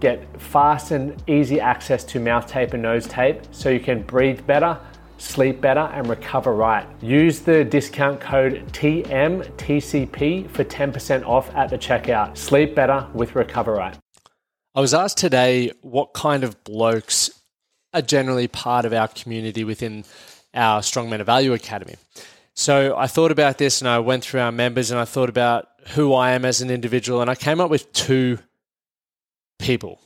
get fast and easy access to mouth tape and nose tape so you can breathe better, sleep better, and recover right. Use the discount code TMTCP for 10% off at the checkout. Sleep better with Recover Right. I was asked today what kind of blokes are generally part of our community within our Strongmen of Value Academy. So I thought about this and I went through our members and I thought about who I am as an individual and I came up with two people,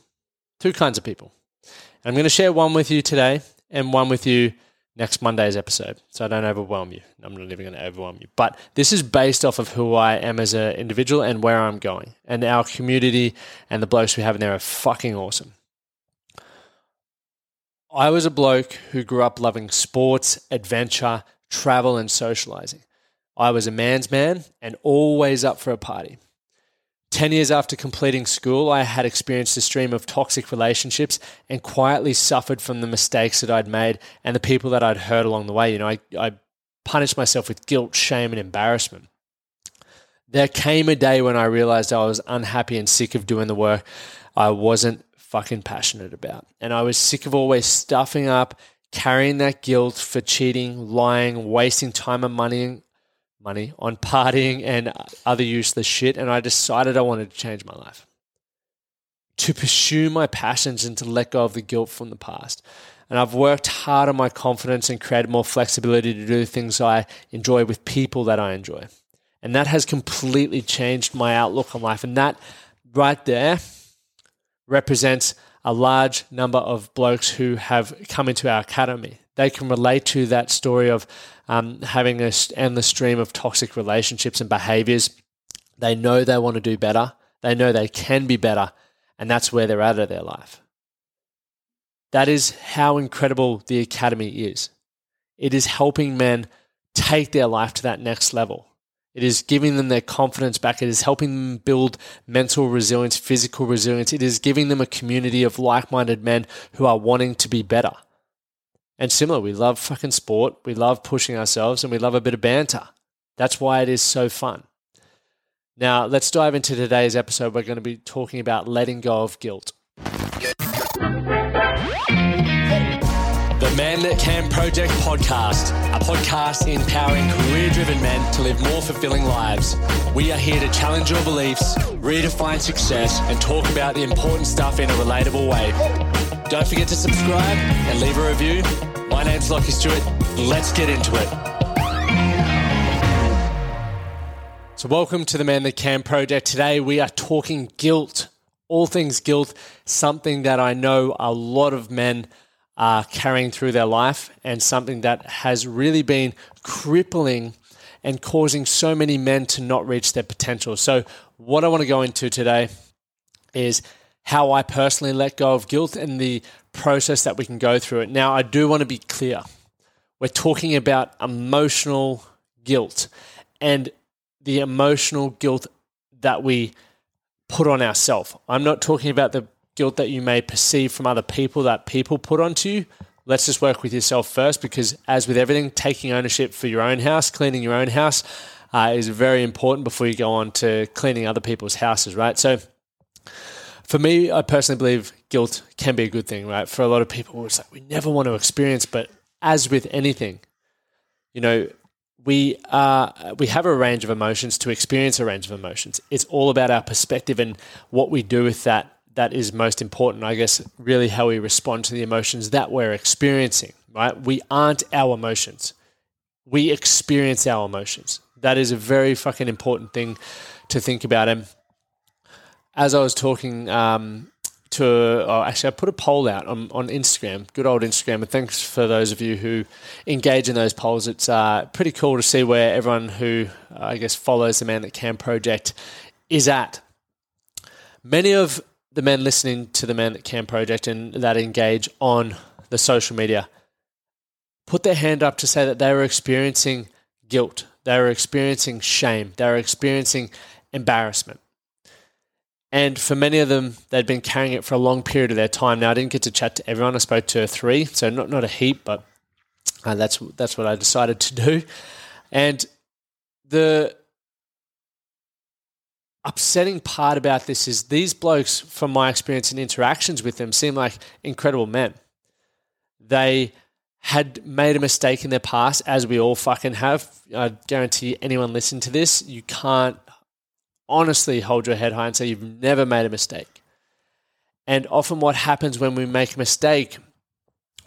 two kinds of people. And I'm going to share one with you today and one with you next Monday's episode. So I don't overwhelm you. I'm not even going to overwhelm you. But this is based off of who I am as an individual and where I'm going. And our community and the blokes we have in there are fucking awesome. I was a bloke who grew up loving sports, adventure, travel, and socializing. I was a man's man and always up for a party. 10 years after completing school, I had experienced a stream of toxic relationships and quietly suffered from the mistakes that I'd made and the people that I'd hurt along the way. You know, I, I punished myself with guilt, shame, and embarrassment. There came a day when I realized I was unhappy and sick of doing the work I wasn't fucking passionate about. And I was sick of always stuffing up, carrying that guilt for cheating, lying, wasting time and money money on partying and other useless shit, and I decided I wanted to change my life. To pursue my passions and to let go of the guilt from the past. And I've worked hard on my confidence and created more flexibility to do things I enjoy with people that I enjoy. And that has completely changed my outlook on life. And that right there represents a large number of blokes who have come into our academy. They can relate to that story of um, having an endless stream of toxic relationships and behaviors. They know they want to do better. They know they can be better. And that's where they're at of their life. That is how incredible the Academy is. It is helping men take their life to that next level. It is giving them their confidence back. It is helping them build mental resilience, physical resilience. It is giving them a community of like minded men who are wanting to be better. And similar, we love fucking sport, we love pushing ourselves, and we love a bit of banter. That's why it is so fun. Now, let's dive into today's episode. We're going to be talking about letting go of guilt. Man That Can Project podcast, a podcast empowering career driven men to live more fulfilling lives. We are here to challenge your beliefs, redefine success, and talk about the important stuff in a relatable way. Don't forget to subscribe and leave a review. My name's Lachie Stuart. Let's get into it. So, welcome to the Man That Can Project. Today we are talking guilt, all things guilt, something that I know a lot of men are carrying through their life, and something that has really been crippling and causing so many men to not reach their potential. So, what I want to go into today is how I personally let go of guilt and the process that we can go through it. Now, I do want to be clear. We're talking about emotional guilt and the emotional guilt that we put on ourselves. I'm not talking about the guilt that you may perceive from other people that people put onto you. Let's just work with yourself first because, as with everything, taking ownership for your own house, cleaning your own house uh, is very important before you go on to cleaning other people's houses, right? So, for me, I personally believe guilt can be a good thing, right? For a lot of people, it's like we never want to experience, but as with anything, you know, we are we have a range of emotions to experience a range of emotions. It's all about our perspective and what we do with that. That is most important, I guess. Really, how we respond to the emotions that we're experiencing. Right? We aren't our emotions. We experience our emotions. That is a very fucking important thing to think about. And as I was talking um, to uh, actually I put a poll out on, on Instagram, good old Instagram, and thanks for those of you who engage in those polls. It's uh, pretty cool to see where everyone who uh, I guess follows the Man That Can project is at. Many of the men listening to the Men That Can project and that engage on the social media put their hand up to say that they were experiencing guilt, they were experiencing shame, they were experiencing embarrassment. And for many of them, they'd been carrying it for a long period of their time. Now, I didn't get to chat to everyone. I spoke to three, so not not a heap, but uh, that's that's what I decided to do. And the upsetting part about this is these blokes, from my experience and interactions with them, seem like incredible men. They had made a mistake in their past, as we all fucking have. I guarantee anyone listening to this, you can't honestly hold your head high and say you've never made a mistake. And often, what happens when we make a mistake,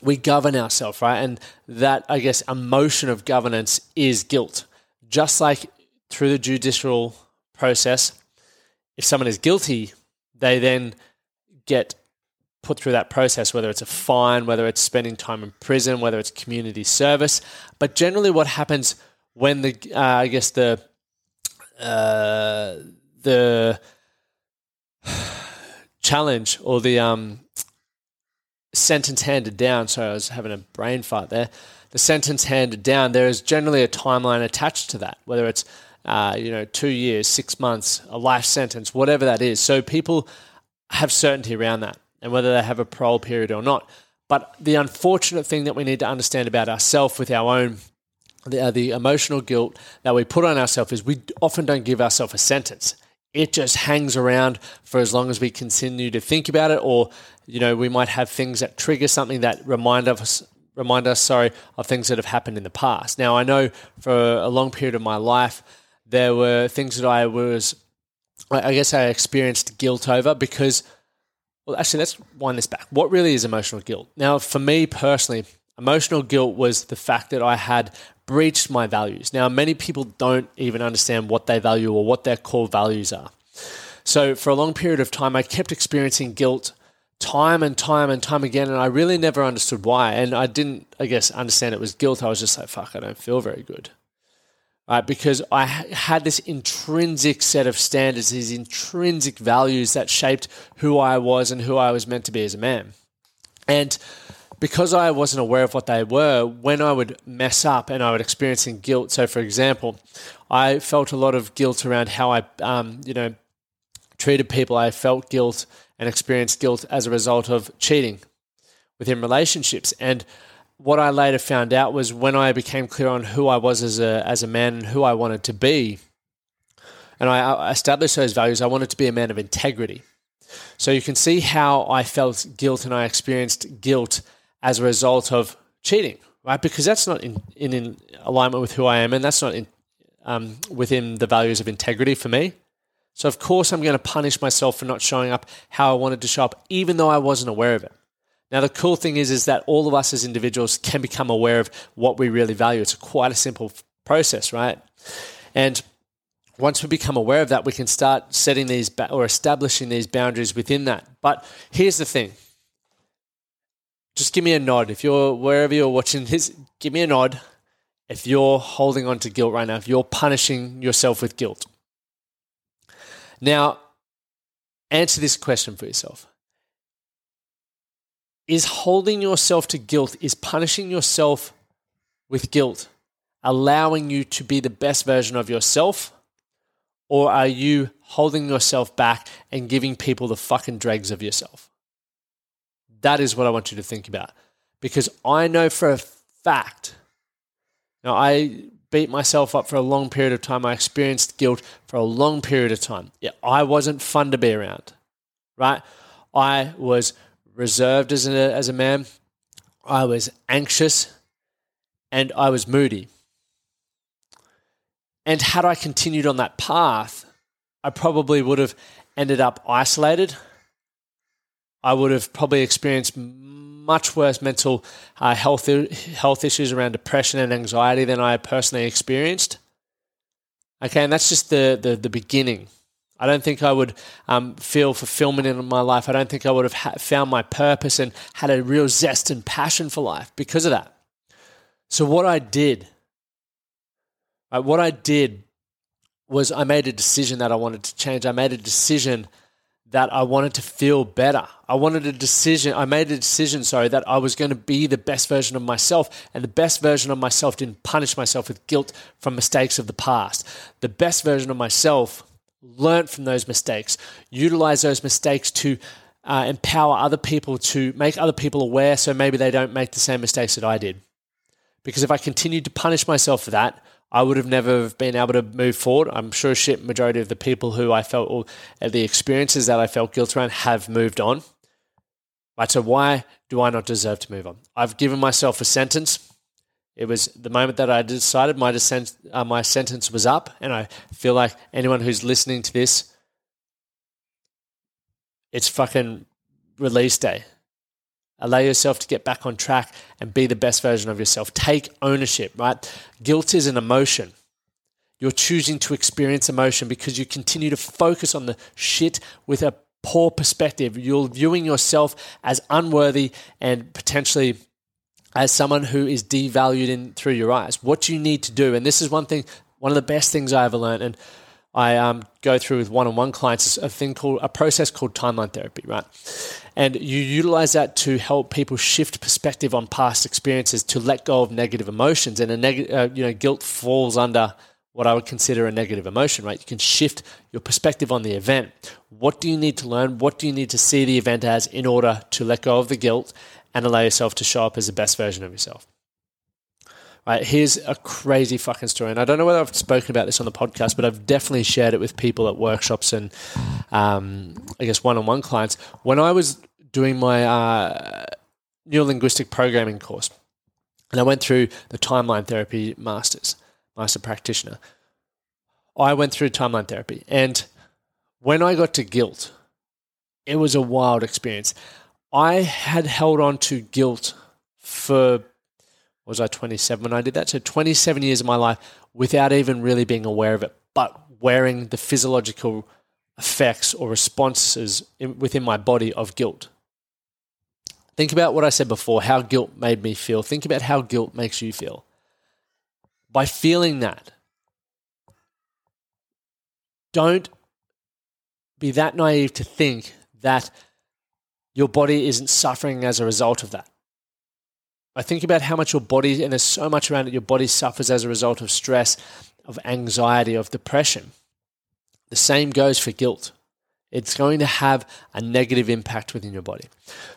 we govern ourselves, right? And that, I guess, emotion of governance is guilt. Just like through the judicial process, if someone is guilty, they then get put through that process, whether it's a fine, whether it's spending time in prison, whether it's community service. But generally, what happens when the, uh, I guess, the uh, the challenge or the um, sentence handed down. Sorry, I was having a brain fart there. The sentence handed down. There is generally a timeline attached to that, whether it's uh, you know two years, six months, a life sentence, whatever that is. So people have certainty around that, and whether they have a parole period or not. But the unfortunate thing that we need to understand about ourselves with our own the, uh, the emotional guilt that we put on ourselves is we often don't give ourselves a sentence. It just hangs around for as long as we continue to think about it, or you know, we might have things that trigger something that remind us remind us, sorry, of things that have happened in the past. Now, I know for a long period of my life, there were things that I was, I guess, I experienced guilt over because. Well, actually, let's wind this back. What really is emotional guilt? Now, for me personally, emotional guilt was the fact that I had breached my values. Now, many people don't even understand what they value or what their core values are. So, for a long period of time, I kept experiencing guilt time and time and time again, and I really never understood why. And I didn't, I guess, understand it was guilt. I was just like, fuck, I don't feel very good. Right, because I had this intrinsic set of standards, these intrinsic values that shaped who I was and who I was meant to be as a man. And because I wasn't aware of what they were, when I would mess up and I would experience guilt. So, for example, I felt a lot of guilt around how I, um, you know, treated people. I felt guilt and experienced guilt as a result of cheating within relationships. And what I later found out was when I became clear on who I was as a as a man and who I wanted to be, and I established those values. I wanted to be a man of integrity. So you can see how I felt guilt and I experienced guilt as a result of cheating, right? Because that's not in, in, in alignment with who I am, and that's not in, um, within the values of integrity for me. So, of course, I'm going to punish myself for not showing up how I wanted to show up, even though I wasn't aware of it. Now, the cool thing is, is that all of us as individuals can become aware of what we really value. It's quite a simple process, right? And once we become aware of that, we can start setting these ba- or establishing these boundaries within that. But here's the thing just give me a nod. If you're wherever you're watching this, give me a nod. If you're holding on to guilt right now, if you're punishing yourself with guilt. Now, answer this question for yourself. Is holding yourself to guilt, is punishing yourself with guilt, allowing you to be the best version of yourself? Or are you holding yourself back and giving people the fucking dregs of yourself? That is what I want you to think about. Because I know for a fact, now I beat myself up for a long period of time. I experienced guilt for a long period of time. Yeah, I wasn't fun to be around, right? I was reserved as a, as a man. I was anxious and I was moody. And had I continued on that path, I probably would have ended up isolated I would have probably experienced much worse mental uh, health health issues around depression and anxiety than I personally experienced. Okay, and that's just the the, the beginning. I don't think I would um, feel fulfillment in my life. I don't think I would have ha- found my purpose and had a real zest and passion for life because of that. So, what I did, right, what I did was I made a decision that I wanted to change. I made a decision that I wanted to feel better. I wanted a decision, I made a decision, sorry, that I was going to be the best version of myself. And the best version of myself didn't punish myself with guilt from mistakes of the past. The best version of myself learned from those mistakes, utilize those mistakes to uh, empower other people, to make other people aware so maybe they don't make the same mistakes that I did. Because if I continued to punish myself for that, I would have never been able to move forward. I'm sure shit majority of the people who I felt or the experiences that I felt guilt around have moved on. Right, so why do I not deserve to move on? I've given myself a sentence. It was the moment that I decided my descent, uh, my sentence was up, and I feel like anyone who's listening to this, it's fucking release day. Allow yourself to get back on track and be the best version of yourself. Take ownership, right? Guilt is an emotion. You're choosing to experience emotion because you continue to focus on the shit with a poor perspective. You're viewing yourself as unworthy and potentially as someone who is devalued in through your eyes. What you need to do? And this is one thing, one of the best things I ever learned, and I um, go through with one-on-one clients is a thing called a process called timeline therapy, right? And you utilize that to help people shift perspective on past experiences to let go of negative emotions. And a neg- uh, you know, guilt falls under what I would consider a negative emotion, right? You can shift your perspective on the event. What do you need to learn? What do you need to see the event as in order to let go of the guilt and allow yourself to show up as the best version of yourself. Right, here's a crazy fucking story. And I don't know whether I've spoken about this on the podcast, but I've definitely shared it with people at workshops and um, I guess one on one clients. When I was doing my uh, neurolinguistic programming course, and I went through the timeline therapy masters, master practitioner, I went through timeline therapy. And when I got to guilt, it was a wild experience. I had held on to guilt for was I 27 when I did that? So 27 years of my life without even really being aware of it, but wearing the physiological effects or responses in, within my body of guilt. Think about what I said before, how guilt made me feel. Think about how guilt makes you feel. By feeling that, don't be that naive to think that your body isn't suffering as a result of that. I think about how much your body, and there's so much around it, your body suffers as a result of stress, of anxiety, of depression. The same goes for guilt. It's going to have a negative impact within your body.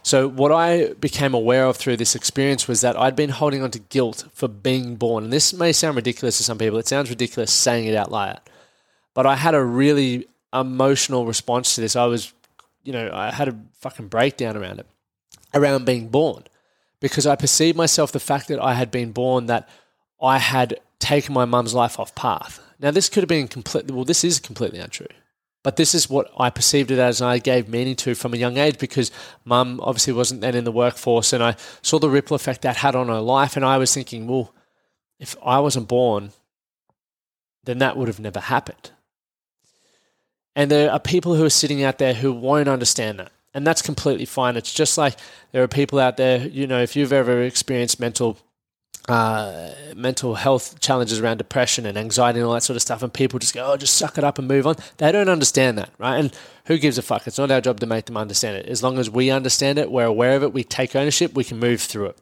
So, what I became aware of through this experience was that I'd been holding on to guilt for being born. And this may sound ridiculous to some people. It sounds ridiculous saying it out loud. But I had a really emotional response to this. I was you know, I had a fucking breakdown around it, around being born, because I perceived myself the fact that I had been born, that I had taken my mum's life off path. Now, this could have been completely, well, this is completely untrue. But this is what I perceived it as, and I gave meaning to from a young age because mum obviously wasn't then in the workforce, and I saw the ripple effect that had on her life. And I was thinking, well, if I wasn't born, then that would have never happened. And there are people who are sitting out there who won't understand that. And that's completely fine. It's just like there are people out there, you know, if you've ever experienced mental uh, mental health challenges around depression and anxiety and all that sort of stuff, and people just go, oh, just suck it up and move on. They don't understand that, right? And who gives a fuck? It's not our job to make them understand it. As long as we understand it, we're aware of it, we take ownership, we can move through it.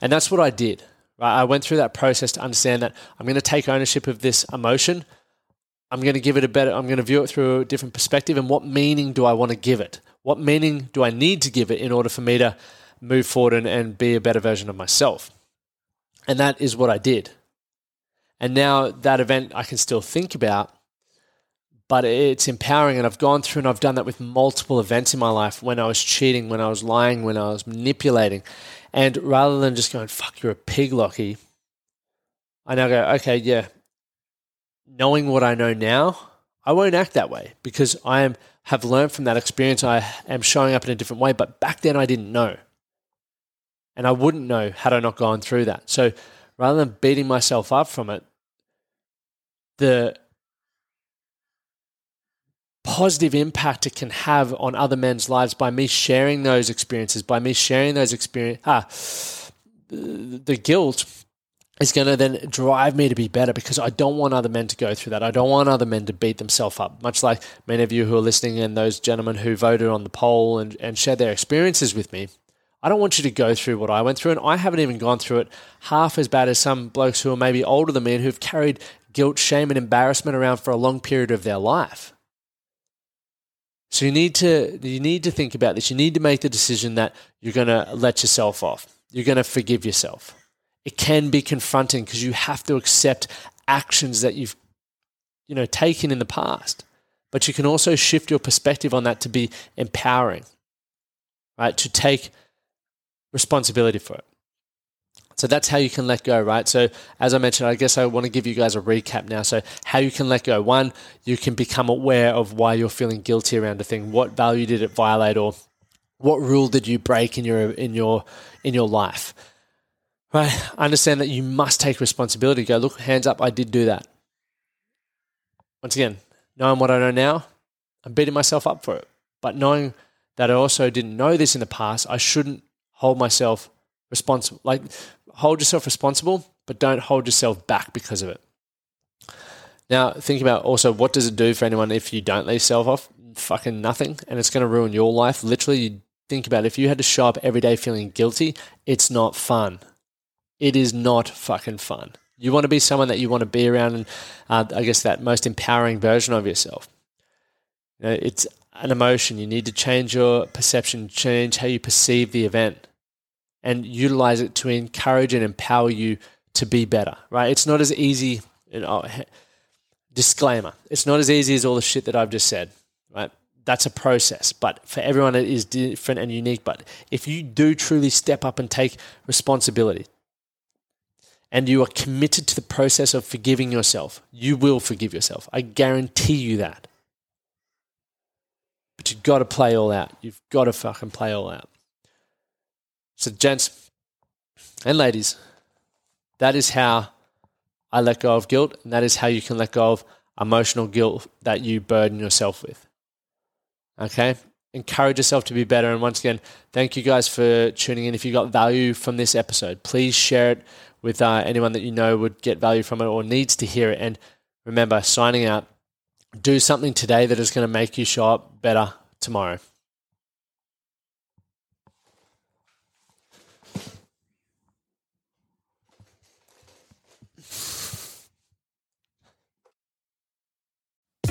And that's what I did. Right? I went through that process to understand that I'm going to take ownership of this emotion. I'm going to give it a better, I'm going to view it through a different perspective. And what meaning do I want to give it? What meaning do I need to give it in order for me to move forward and, and be a better version of myself? And that is what I did. And now that event I can still think about, but it's empowering. And I've gone through and I've done that with multiple events in my life when I was cheating, when I was lying, when I was manipulating. And rather than just going, fuck, you're a pig, Lachie, I now go, okay, yeah, knowing what I know now, I won't act that way because I am have learned from that experience. I am showing up in a different way, but back then I didn't know, and I wouldn't know had I not gone through that. So rather than beating myself up from it, the positive impact it can have on other men's lives by me sharing those experiences, by me sharing those experience, ah, the guilt is going to then drive me to be better because I don't want other men to go through that. I don't want other men to beat themselves up. Much like many of you who are listening and those gentlemen who voted on the poll and, and shared their experiences with me. I don't want you to go through what I went through, and I haven't even gone through it half as bad as some blokes who are maybe older than me and who've carried guilt, shame, and embarrassment around for a long period of their life. So you need to you need to think about this. You need to make the decision that you're going to let yourself off. You're going to forgive yourself it can be confronting because you have to accept actions that you've you know taken in the past but you can also shift your perspective on that to be empowering right to take responsibility for it so that's how you can let go right so as i mentioned i guess i want to give you guys a recap now so how you can let go one you can become aware of why you're feeling guilty around a thing what value did it violate or what rule did you break in your in your in your life Right? Understand that you must take responsibility. Go, look, hands up, I did do that. Once again, knowing what I know now, I'm beating myself up for it. But knowing that I also didn't know this in the past, I shouldn't hold myself responsible. Like, hold yourself responsible, but don't hold yourself back because of it. Now, think about also what does it do for anyone if you don't let yourself off? Fucking nothing. And it's going to ruin your life. Literally, you think about it. If you had to show up every day feeling guilty, it's not fun it is not fucking fun. You want to be someone that you want to be around, and uh, I guess that most empowering version of yourself. You know, it's an emotion. You need to change your perception, change how you perceive the event, and utilize it to encourage and empower you to be better. Right? It's not as easy. You know, disclaimer: It's not as easy as all the shit that I've just said. Right? That's a process, but for everyone it is different and unique. But if you do truly step up and take responsibility, and you are committed to the process of forgiving yourself, you will forgive yourself. I guarantee you that. But you've got to play all out. You've got to fucking play all out. So, gents and ladies, that is how I let go of guilt, and that is how you can let go of emotional guilt that you burden yourself with. Okay? Encourage yourself to be better. And once again, thank you guys for tuning in. If you got value from this episode, please share it with uh, anyone that you know would get value from it or needs to hear it. And remember, signing out, do something today that is going to make you show up better tomorrow.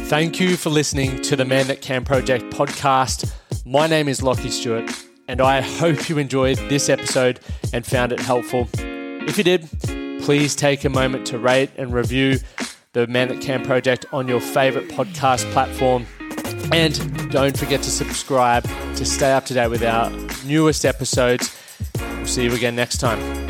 Thank you for listening to the Man That Can Project podcast. My name is Lachie Stuart, and I hope you enjoyed this episode and found it helpful. If you did, please take a moment to rate and review the Man That Can project on your favorite podcast platform. And don't forget to subscribe to stay up to date with our newest episodes. We'll see you again next time.